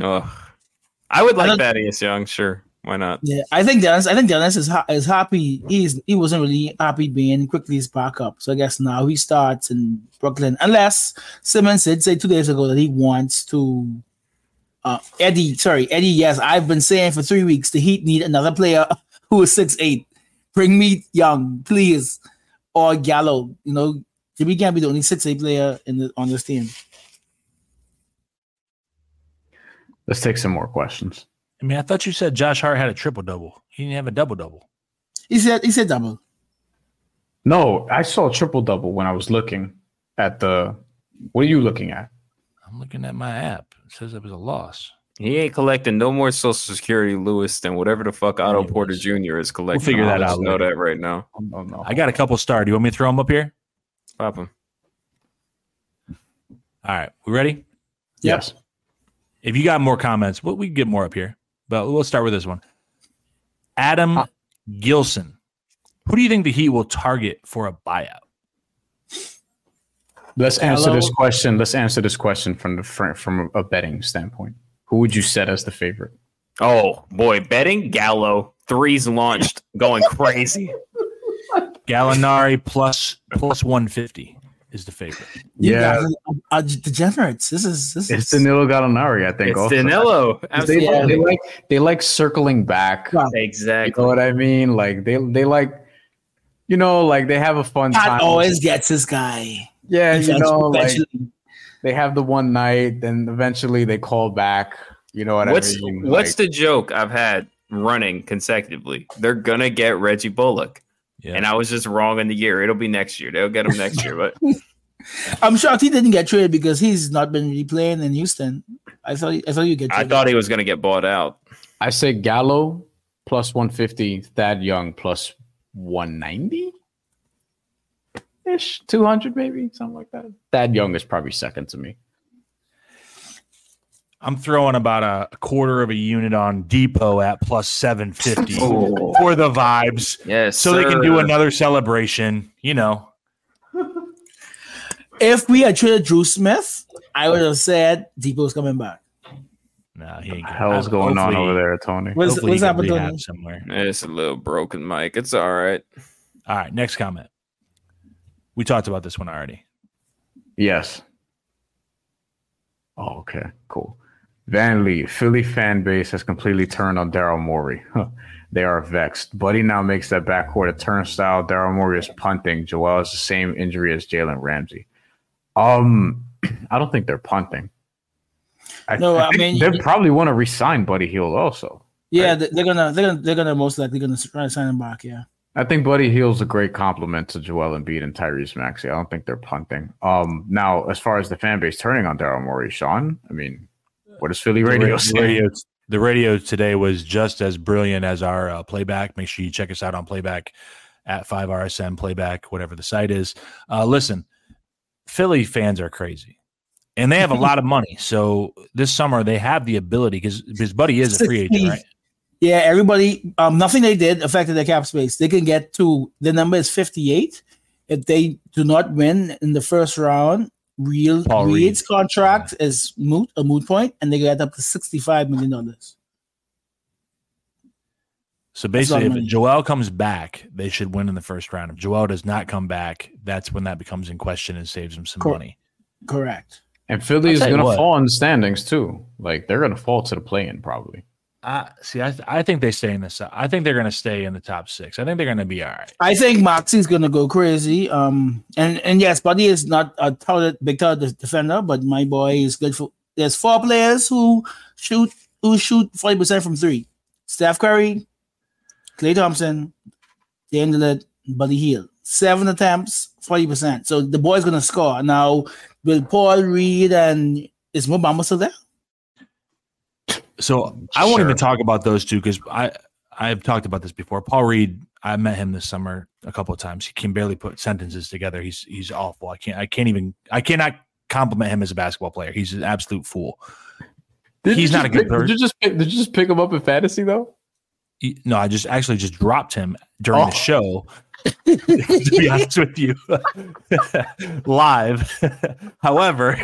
Oh, I would like don't- Thaddeus Young. Sure, why not? Yeah, I think Dennis. I think Dennis is ha- is happy. He's he wasn't really happy being Quickley's backup. So I guess now he starts in Brooklyn, unless Simmons did say two days ago that he wants to Uh, Eddie, sorry, Eddie. Yes, I've been saying for three weeks the Heat need another player who is six eight. Bring me Young, please, or Gallo. You know, Jimmy can't be the only six eight player in the, on this team. Let's take some more questions. I mean, I thought you said Josh Hart had a triple double. He didn't have a double double. He said he said double. No, I saw a triple double when I was looking at the. What are you looking at? I'm looking at my app. It says it was a loss. He ain't collecting no more Social Security, Lewis, than whatever the fuck Otto Yeah, Porter Jr. is collecting. figure I'll figure that just out Know later. that right now. Oh, no. I got a couple star. Do you want me to throw them up here? Pop them. All right, we ready? Yes. If you got more comments, well, we can get more up here, but we'll start with this one. Adam Uh, Gilson. Who do you think the Heat will target for a buyout? Let's answer Hello? this question. Let's answer this question from the from a betting standpoint. Who would you set as the favorite? Oh boy, betting Gallo threes launched, going crazy. Gallinari plus plus 150 is the favorite. You Yeah, guys uh, are, are degenerates. This is this it's is Danilo Gallinari. I think. It's also. Danilo. 'Cause They, Absolutely. they like they like circling back. Exactly. You know what I mean? Like they they like, you know, like they have a fun Pat time. always gets this guy. yeah, you know, like they have the one night, then eventually they call back. You know what What's I mean? what's Like, the joke I've had running consecutively? They're gonna get Reggie Bullock. Yeah. And I was just wrong in the year. It'll be next year. They'll get him next year. But I'm shocked he didn't get traded because he's not been really playing in Houston. I thought I thought you get. I thought he was gonna get bought out. I say Gallo plus one fifty, Thad Young plus one ninety ish, two hundred maybe something like that. Thad Young is probably second to me. I'm throwing about a, a quarter of a unit on Depot at plus 750 for the vibes. Yes. So they can do another celebration, you know. If we had traded Dru Smith, I would have said Depot's coming back. No, he ain't the hell's going on over there, Tony? What's, hopefully what's he can happened rehab to somewhere. It's a little broken, Mike. It's all right. All right, next comment. We talked about this one already. Yes. Oh, okay, cool. Van Lee, Philly fan base has completely turned on Daryl Morey. They are vexed. Buddy now makes that backcourt a turnstile. Daryl Morey is punting. Joel has the same injury as Jalen Ramsey. Um, I don't think they're punting. I, No, I think mean, they probably want to resign Buddy Hield also. Yeah, Right. they- they're gonna they're gonna they're gonna most likely gonna try to sign him back. Yeah. I think Buddy Hield's a great compliment to Joel Embiid and Tyrese Maxey. I don't think they're punting. Um, now as far as the fan base turning on Daryl Morey, Sean, I mean, what does Philly radio the, ra- say? the radio, the radio today was just as brilliant as our uh, playback. Make sure you check us out on playback at 5RSM playback, whatever the site is. Uh, listen, Philly fans are crazy. And they have a lot of money. So this summer they have the ability because his buddy is a free agent, right? Yeah, everybody. Um, nothing they did affected their cap space. They can get to the number is fifty eight. If they do not win in the first round, real Paul Reed. Reed's contract is moot a moot point, and they get up to sixty five million dollars. So That's a lot basically, if. Joel comes back, they should win in the first round. If Joel does not come back, that's when that becomes in question and saves them some Cor- money. Correct. And Philly I'll is going to fall in the standings too. Like they're going to fall to the play-in probably. Uh, see, I, I think they stay in this. I think they're going to stay in the top six. I think they're going to be all right. I think Maxey's gonna go crazy. Um, and and yes, Buddy is not a talented, big talented defender, but my boy is good for. There's four players who shoot who shoot forty percent from three: Steph Curry, Klay Thompson, Lillard, Buddy Hield. Seven attempts, forty percent. So the boy's gonna score. Now, will Paul Reed and is Mo Bamba still there? So I won't Sure. even talk about those two because I I've talked about this before. Paul Reed, I met him this summer a couple of times. He can barely put sentences together. He's he's awful. I can't I can't even I cannot compliment him as a basketball player. He's an absolute fool. Did He's not a good pick- person. Did you just pick, did you just pick him up in fantasy though? He- no, I just actually just dropped him during Oh. the show. to be honest with you, live. However,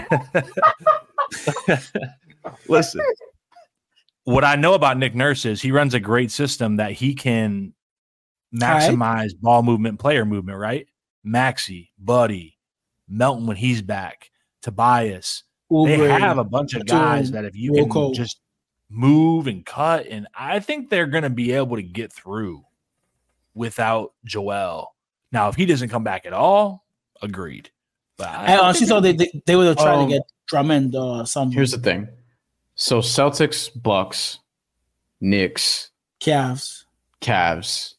listen, what I know about Nick Nurse is he runs a great system that he can right. maximize ball movement, player movement, right? Maxey, Buddy, Melton when he's back, Tobias, they Oubre, have a bunch of guys that if you Rocco. can just move and cut, and I think they're going to be able to get through without Joel. Now, if he doesn't come back at all, agreed. But I honestly thought they, they, they would have tried Um, to get Drummond or some Here's the thing. So Celtics, Bucks, Knicks, Cavs. Cavs,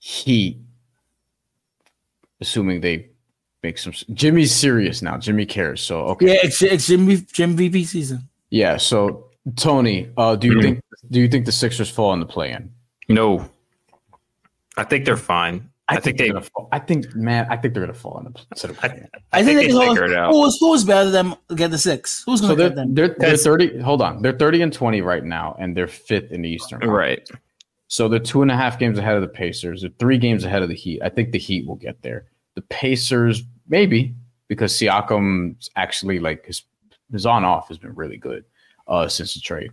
Heat. Assuming they make some. Jimmy's serious now. Jimmy cares. So okay. Yeah, it's, it's Jim, Jim VP season. Yeah. So Tony, uh, do you think do you think the Sixers fall in the play-in? No, I think they're fine. I, think, they're they. gonna fall. I think, man, I think they're gonna fall in the to the play-in. I, I think, think they they can figure it out. Who's, who's better than them get the six? Who's So going to they're get them? they're, they're thirty. Hold on, they're thirty and twenty right now, and they're fifth in the Eastern. Conference. Right. So they're two and a half games ahead of the Pacers. They're three games ahead of the Heat. I think the Heat will get there. The Pacers, maybe, because Siakam's actually like his his on off has been really good uh, since the trade.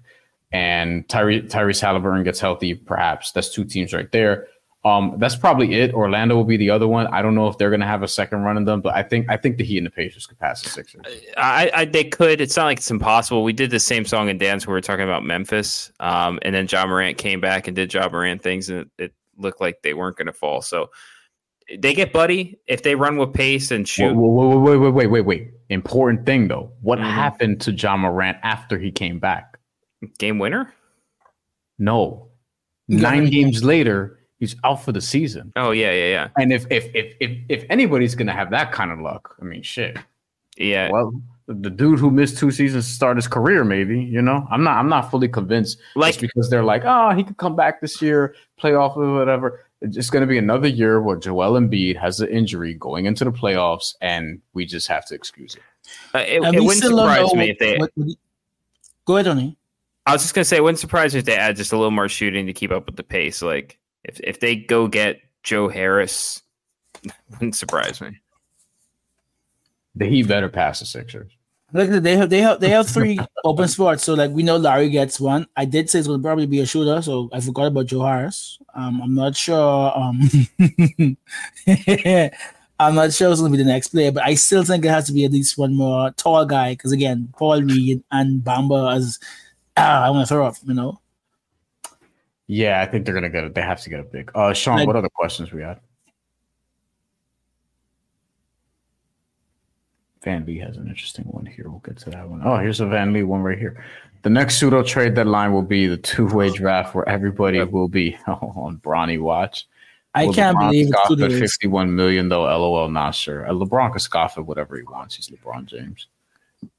And Tyree Tyrese Haliburton gets healthy, perhaps. That's two teams right there. Um, that's probably it. Orlando will be the other one. I don't know if they're gonna have a second run in them, but I think I think the Heat and the Pacers could pass the Sixers. I, I they could. It's not like it's impossible. We did the same song and dance where we were talking about Memphis, um, and then Ja Morant came back and did Ja Morant things, and it, it looked like they weren't going to fall. So they get Buddy if they run with pace and shoot. Wait, wait, wait, wait, wait, wait, wait. Important thing though. What Mhm. happened to Ja Morant after he came back? Game winner? No. Nine games later, he's out for the season. Oh yeah, yeah, yeah, And if if if if, if anybody's gonna have that kind of luck, I mean shit. yeah. Well, the dude who missed two seasons to start his career, maybe, you know. I'm not I'm not fully convinced like just because they're like, oh, he could come back this year, play off or whatever. It's gonna be another year where Joel Embiid has an injury going into the playoffs, and we just have to excuse it. uh, it, it wouldn't surprise me if they. what- what- Go ahead, Tony. I was just gonna say, it wouldn't surprise me if they add just a little more shooting to keep up with the pace. Like if if they go get Joe Harris, wouldn't surprise me. The Heat better pass the Sixers. Look, they have they have they have three open spots. So like we know Larry gets one. I did say it's going to probably be a shooter, so I forgot about Joe Harris. Um, I'm not sure. Um, I'm not sure it's going to be the next player, but I still think it has to be at least one more tall guy. Because again, Paul Reed and Bamba as ah, I want to throw up. You know, Yeah, I think they're gonna get it. They have to get a big. Uh, Sean, Like- what other questions we had? Van Lee has an interesting one here. We'll get to that one. Oh, here's a Van Lee one right here. The next pseudo trade deadline will be the two-way draft where everybody will be on Bronny watch. I Will can't LeBron believe it's scoff two at days. 51 million though. LOL, not sure. Uh, LeBron can scoff at whatever he wants. He's LeBron James.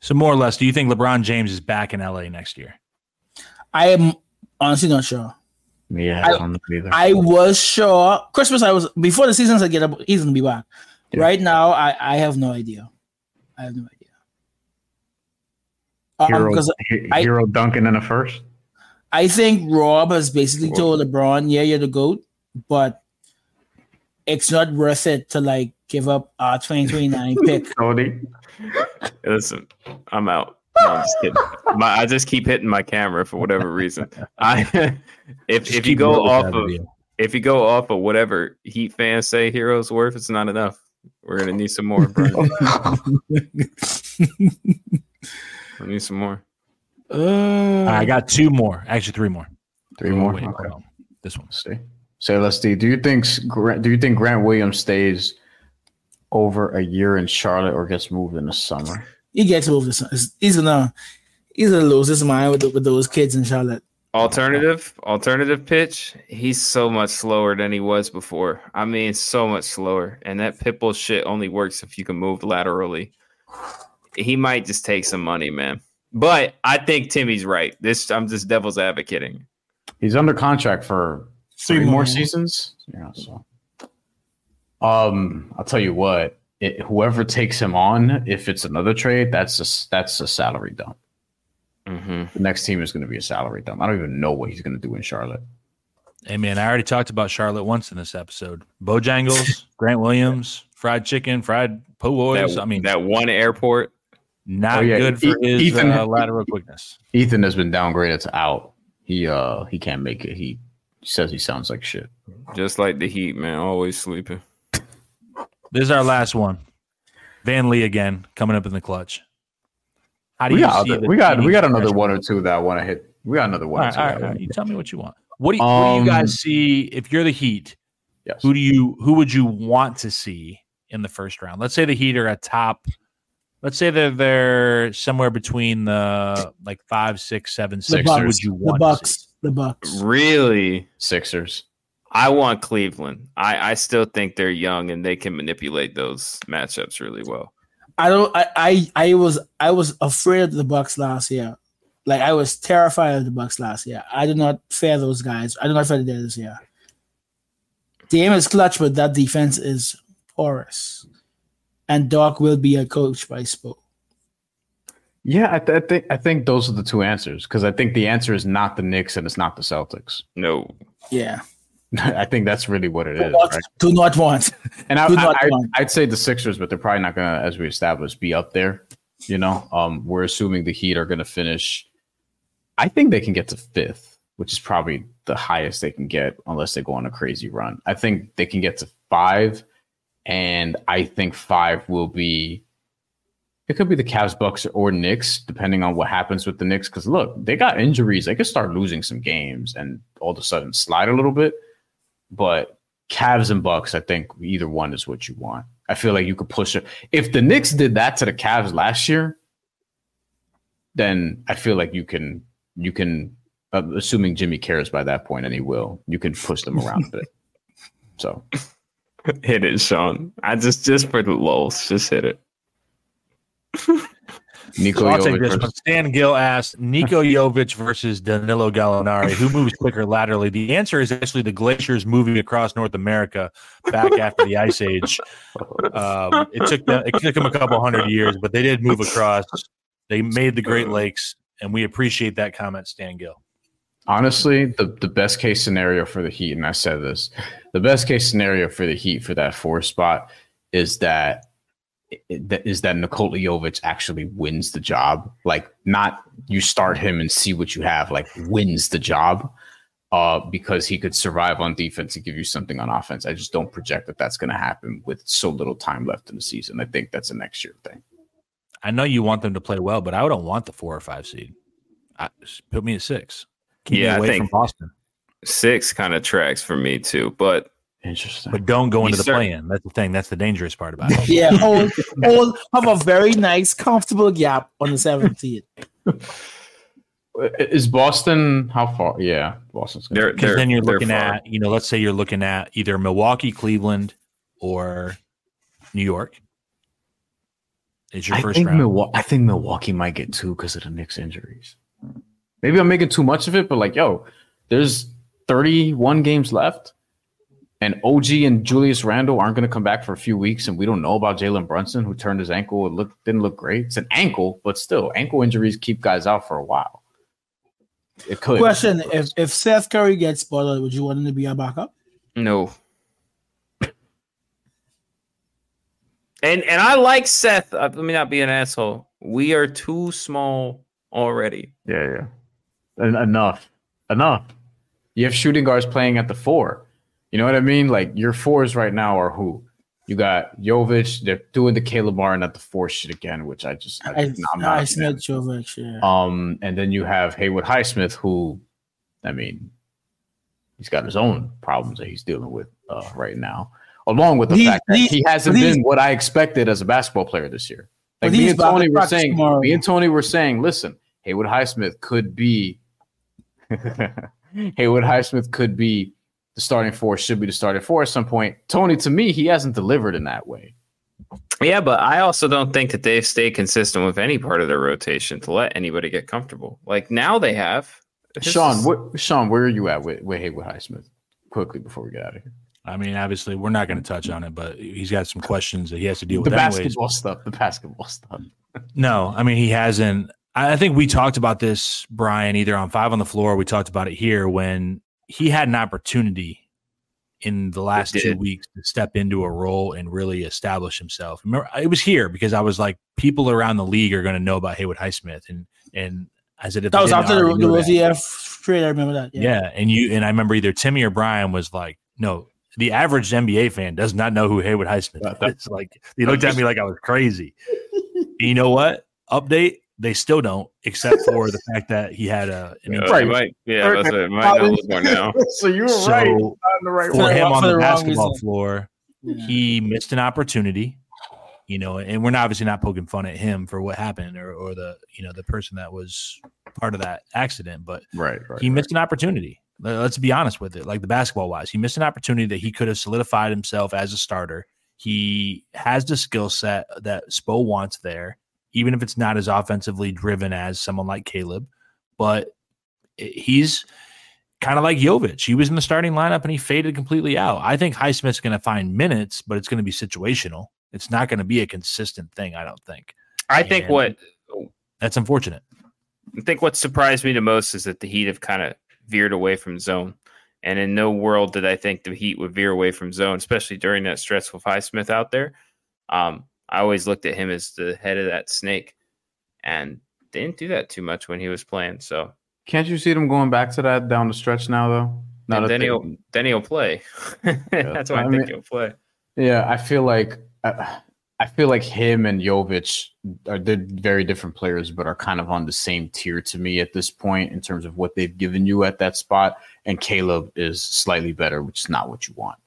So more or less, do you think LeBron James is back in LA next year? I am honestly not sure. Yeah, I- I, don't know either. I was sure Christmas. I was before the seasons. I get up. He's gonna be back. Yeah. Right now, I I have no idea. I have no idea. Um, Herro, I- Herro Duncan in the first. I think Rob has basically Whoa. told LeBron, "Yeah, you're the goat," but it's not worth it to like give up our 2029 pick. Cody. Listen, I'm out. No, I'm just kidding. My, I just keep hitting my camera for whatever reason. I if if you go off of video. if you go off of whatever Heat fans say Herro's worth, it's not enough. We're gonna need some more, I need some more. Uh, I got two more, actually three more. Three Oh, more. wait, Okay. hold on. This one. see. So let's see. Do you think Grant, do you think Grant Williams stays over a year in Charlotte or gets moved in the summer? He gets over this. He's gonna he's gonna lose his mind with, the, with those kids in Charlotte. Alternative, alternative pitch. He's so much slower than he was before. I mean, so much slower. And that pitbull shit only works if you can move laterally. He might just take some money, man. But I think Timmy's right. This I'm just devil's advocating. He's under contract for three, Three more more. seasons. Yeah. So, um, I'll tell you what. It, whoever takes him on, if it's another trade, that's a that's a salary dump. hmm The next team is going to be a salary dump. I don't even know what he's going to do in Charlotte. Hey man, I already talked about Charlotte once in this episode. Bojangles, Grant Williams, fried chicken, fried po' boys. That, I mean, that one airport. not Oh, yeah. good for his Ethan- uh, lateral quickness. Ethan has been downgraded to out. He uh he can't make it. He says he sounds like shit. Just like the Heat, man. Always sleeping. This is our last one. Van Lee again coming up in the clutch. How do we you got see other- the we got we got another one or two that I want to hit. We got another one. All or right, two all that right, I all right. You tell me what you want. What do you, what do you Um, guys see if you're the Heat? Yes. Who do you who would you want to see in the first round? Let's say the Heat are at top. Let's say they're they're somewhere between the like five, six, seven, The six. Would you The want? to see? Bucks. The Bucks. Really? Sixers. I want Cleveland. I, I still think they're young and they can manipulate those matchups really well. I don't. I, I. I was. I was afraid of the Bucks last year. Like I was terrified of the Bucks last year. I do not fear those guys. I do not fear the this year. The aim is clutch, but that defense is porous. And Doc will be a coach by Spo. Yeah, I, th- I think I think those are the two answers because I think the answer is not the Knicks and it's not the Celtics. No. Yeah. I think that's really what it Do is. not, Right? do not want. And I, do not I, want. I, would say the Sixers, but they're probably not going to, as we established, be up there. You know, um, we're assuming the Heat are going to finish. I think they can get to fifth, which is probably the highest they can get unless they go on a crazy run. I think they can get to five, and I think five will be. It could be the Cavs, Bucks, or Knicks, depending on what happens with the Knicks. Because look, they got injuries; they could start losing some games, and all of a sudden slide a little bit. But Cavs and Bucks, I think either one is what you want. I feel like you could push it. If the Knicks did that to the Cavs last year, then I feel like you can you can, uh, assuming Jimmy cares by that point, and he will, you can push them around a bit. So Hit it, Sean. I just just for the lulz, just hit it. Nico So I'll take Jovic this one. Stan Gill asked Nico Jovic versus Danilo Gallinari. Who moves quicker laterally? The answer is actually the glaciers moving across North America back after the Ice Age. Um, it took them, it took them a couple hundred years, but they did move across. They made the Great Lakes, and we appreciate that comment, Stan Gill. honestly, the, the best case scenario for the Heat, and I said this, the best case scenario for the Heat for that four spot is that is that Nikola Jovic actually wins the job. Like, not you start him and see what you have, like wins the job. Uh, because he could survive on defense and give you something on offense. I just don't project that that's going to happen with so little time left in the season. I think that's a next year thing. I know you want them to play well, but I don't want the four or five seed. I, put me at six. Keep Yeah, me away think- from Boston, Six kind of tracks for me too, but Interesting. but don't go You into the start- play-in. That's the thing. That's the dangerous part about it. Yeah, hold, hold, have a very nice, comfortable gap on the 17th. Is Boston how far? Yeah, Boston's gonna they're Because then you're looking far. at, you know, let's say you're looking at either Milwaukee, Cleveland, or New York. Is your I first think round. Milwaukee. I think Milwaukee might get two because of the Knicks injuries. Maybe I'm making too much of it, but like, yo, there's 31 games left, and OG and Julius Randle aren't going to come back for a few weeks, and we don't know about Jalen Brunson, who turned his ankle. It looked didn't look great. It's an ankle, but still, ankle injuries keep guys out for a while. It could. Question: If if Seth Curry gets bothered, would you want him to be a backup? No. And and I like Seth. Uh, let me not be an asshole. We are too small already. Yeah, yeah. En- enough. Enough. You have shooting guards playing at the four. You know what I mean? Like your fours right now are who? You got Jovic. They're doing the Caleb Martin at the four shit again, which I just I, I'm not. I. Smith Jovic, yeah. Um, and then you have Haywood Highsmith, who, I mean, he's got his own problems that he's dealing with uh, right now, along with the These- fact that these- he hasn't these- been what I expected as a basketball player this year. Like me and Tony were saying, tomorrow. me and Tony were saying, listen, Haywood Highsmith could be, Haywood Highsmith could be the starting four, should be the starting four at some point. Tony, to me, he hasn't delivered in that way. Yeah, but I also don't think that they've stayed consistent with any part of their rotation to let anybody get comfortable. Like now they have. This Sean, is- where, Sean, where are you at with, with Haywood Highsmith? Quickly before we get out of here. I mean, obviously, we're not going to touch on it, but he's got some questions that he has to deal the with. anyways. basketball stuff. The basketball stuff. No, I mean he hasn't. I I think we talked about this, Bryan, either on Five on the Floor. Or we talked about it here when he had an opportunity in the last two weeks to step into a role and really establish himself. Remember, it was here because I was like, people around the league are going to know about Haywood Highsmith, and and I said if That was didn't after the, already the know that- trade. I remember that. yeah. and you and I remember either Timmy or Bryan was like, no. The average NBA fan does not know who Haywood Highsmith That- that- is. Like he looked at me like I was crazy. You know what? Update. They still don't, except for the fact that he had a an Yeah, injury. it might, yeah, that's it. It might know a little more now. so you were So, right. Not in the right for way. him on For the the basketball reason. floor, Yeah. he missed an opportunity. You know, and we're not obviously not poking fun at him for what happened or, or the you know the person that was part of that accident, but Right, right. he missed an opportunity. Let's be honest with it. Like the basketball wise, he missed an opportunity that he could have solidified himself as a starter. He has the skill set that Spo wants there, even if it's not as offensively driven as someone like Caleb. But he's kind of like Jovic. He was in the starting lineup and he faded completely out. I think Highsmith's going to find minutes, but it's going to be situational. It's not going to be a consistent thing. I don't think. I think what That's unfortunate. I think what surprised me the most is that the Heat have kind of veered away from zone. And in no world did I think the Heat would veer away from zone, especially during that stretch with Highsmith out there. Um, I always looked at him as the head of that snake, and they didn't do that too much when he was playing. So Can't you see them going back to that down the stretch now, though? That then he'll then he'll play. That's why I, I think mean- he'll play. Yeah, I feel like I, I feel like him and Jovic are they're very different players, but are kind of on the same tier to me at this point in terms of what they've given you at that spot. And Caleb is slightly better, which is not what you want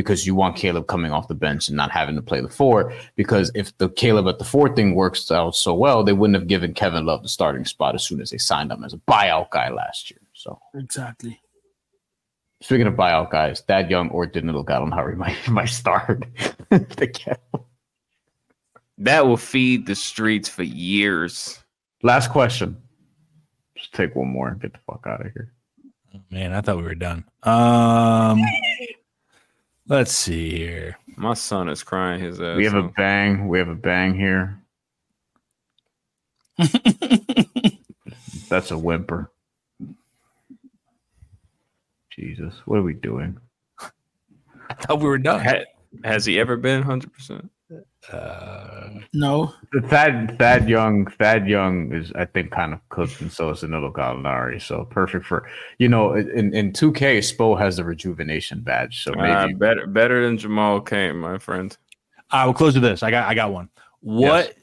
because you want Caleb coming off the bench and not having to play the four. Because if the Caleb at the four thing works out so well, they wouldn't have given Kevin Love the starting spot as soon as they signed him as a buyout guy last year. So Exactly. speaking of buyout guys, Thad Young or Danilo Gallinari might might start. if they get him. That will feed the streets for years. Last question. Just take one more and get the fuck out of here. Man, I thought we were done. Um, let's see here. My son is crying his ass. We have a bang. We have a bang here. That's a whimper. Jesus, what are we doing? I thought we were done. Ha- has he ever been hundred percent? Uh, No. Thad Thad Young, Thad Young is I think kind of cooked, and so is Danilo Gallinari. So perfect for you know in in two K, Spo has the rejuvenation badge, so Uh, maybe better better than Jamal Cain, my friend. I will close with this. I got I got one. What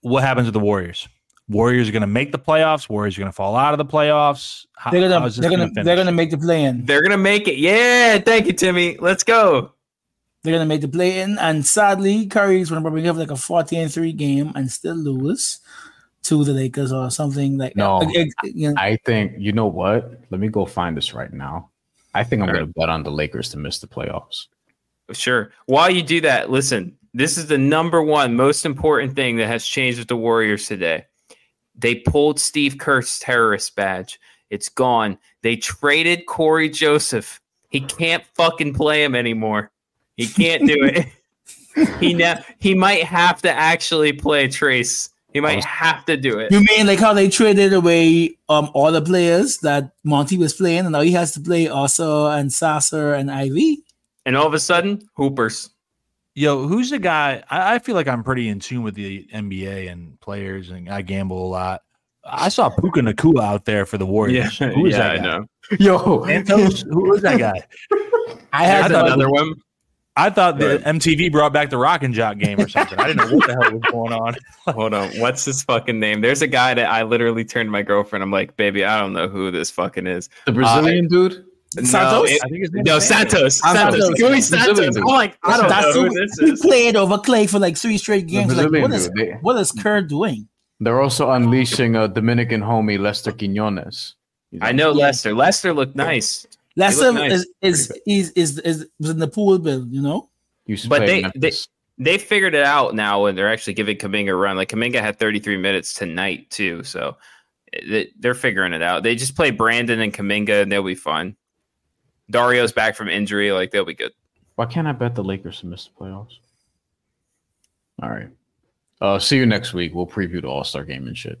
what happens with the Warriors? Warriors are going to make the playoffs. Warriors are going to fall out of the playoffs. How, They're gonna they're gonna they're gonna make the play in. They're gonna make it. Yeah, thank you, Timmy. Let's go. They're gonna make the play in, and sadly, Curry's gonna probably have like a 14 3 game and still lose to the Lakers or something like No. that. Like, you know, I think you know what. Let me go find this right now. I think I'm All going to bet on the Lakers to miss the playoffs. Sure. While you do that, listen, this is the number one most important thing that has changed with the Warriors today. They pulled Steve Kerr's terrorist badge. It's gone. They traded Corey Joseph. He can't fucking play him anymore. He can't do it. he now he might have to actually play Trayce. He might have to do it. you mean like how they traded away um all the players that Monte was playing, and now he has to play also and Sasser and Ivey. And all of a sudden, Hoopers. Yo, who's the guy? I, I feel like I'm pretty in tune with the NBA and players, and I gamble a lot. I saw Puka Nacua out there for the Warriors. Who is yeah, that I guy? know. Yo, Santos? Who is that guy? I I had Another one. I thought the Right. MTV brought back the Rock and Jock game or something. I didn't know what the hell was going on. Hold on. What's his fucking name? There's a guy that I literally turned to my girlfriend. I'm like, baby, I don't know who this fucking is. the uh, Brazilian dude. Santos? No, it- I think his name no is Santos. Santos. Santos. Give Santos. I'm like, I don't That's know who- who this he is. played over Clay for like three straight games. Like, Brazilian what is dude. They- what is Kerr doing? They're also unleashing a Dominican homie, Lester Quinones. He's I know Yeah. Lester. Lester looked nice. Lester nice. is is, is is is was in the pool bill, you know. Used to But they- they- They figured it out now, and they're actually giving Kuminga a run. Like Kuminga had 33 minutes tonight too, so they- they're figuring it out. They just play Brandin and Kuminga, and they'll be fun. Dario's back from injury, like they'll be good. Why can't I bet the Lakers to miss the playoffs? All right. Uh, see you next week. We'll preview the All Star game and shit.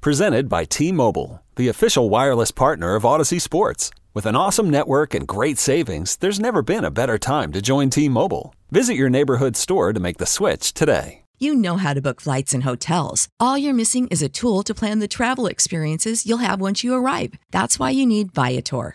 Presented by T Mobile, the official wireless partner of Audacy Sports. With an awesome network and great savings, there's never been a better time to join T Mobile. Visit your neighborhood store to make the switch today. You know how to book flights and hotels. All you're missing is a tool to plan the travel experiences you'll have once you arrive. That's why you need Viator.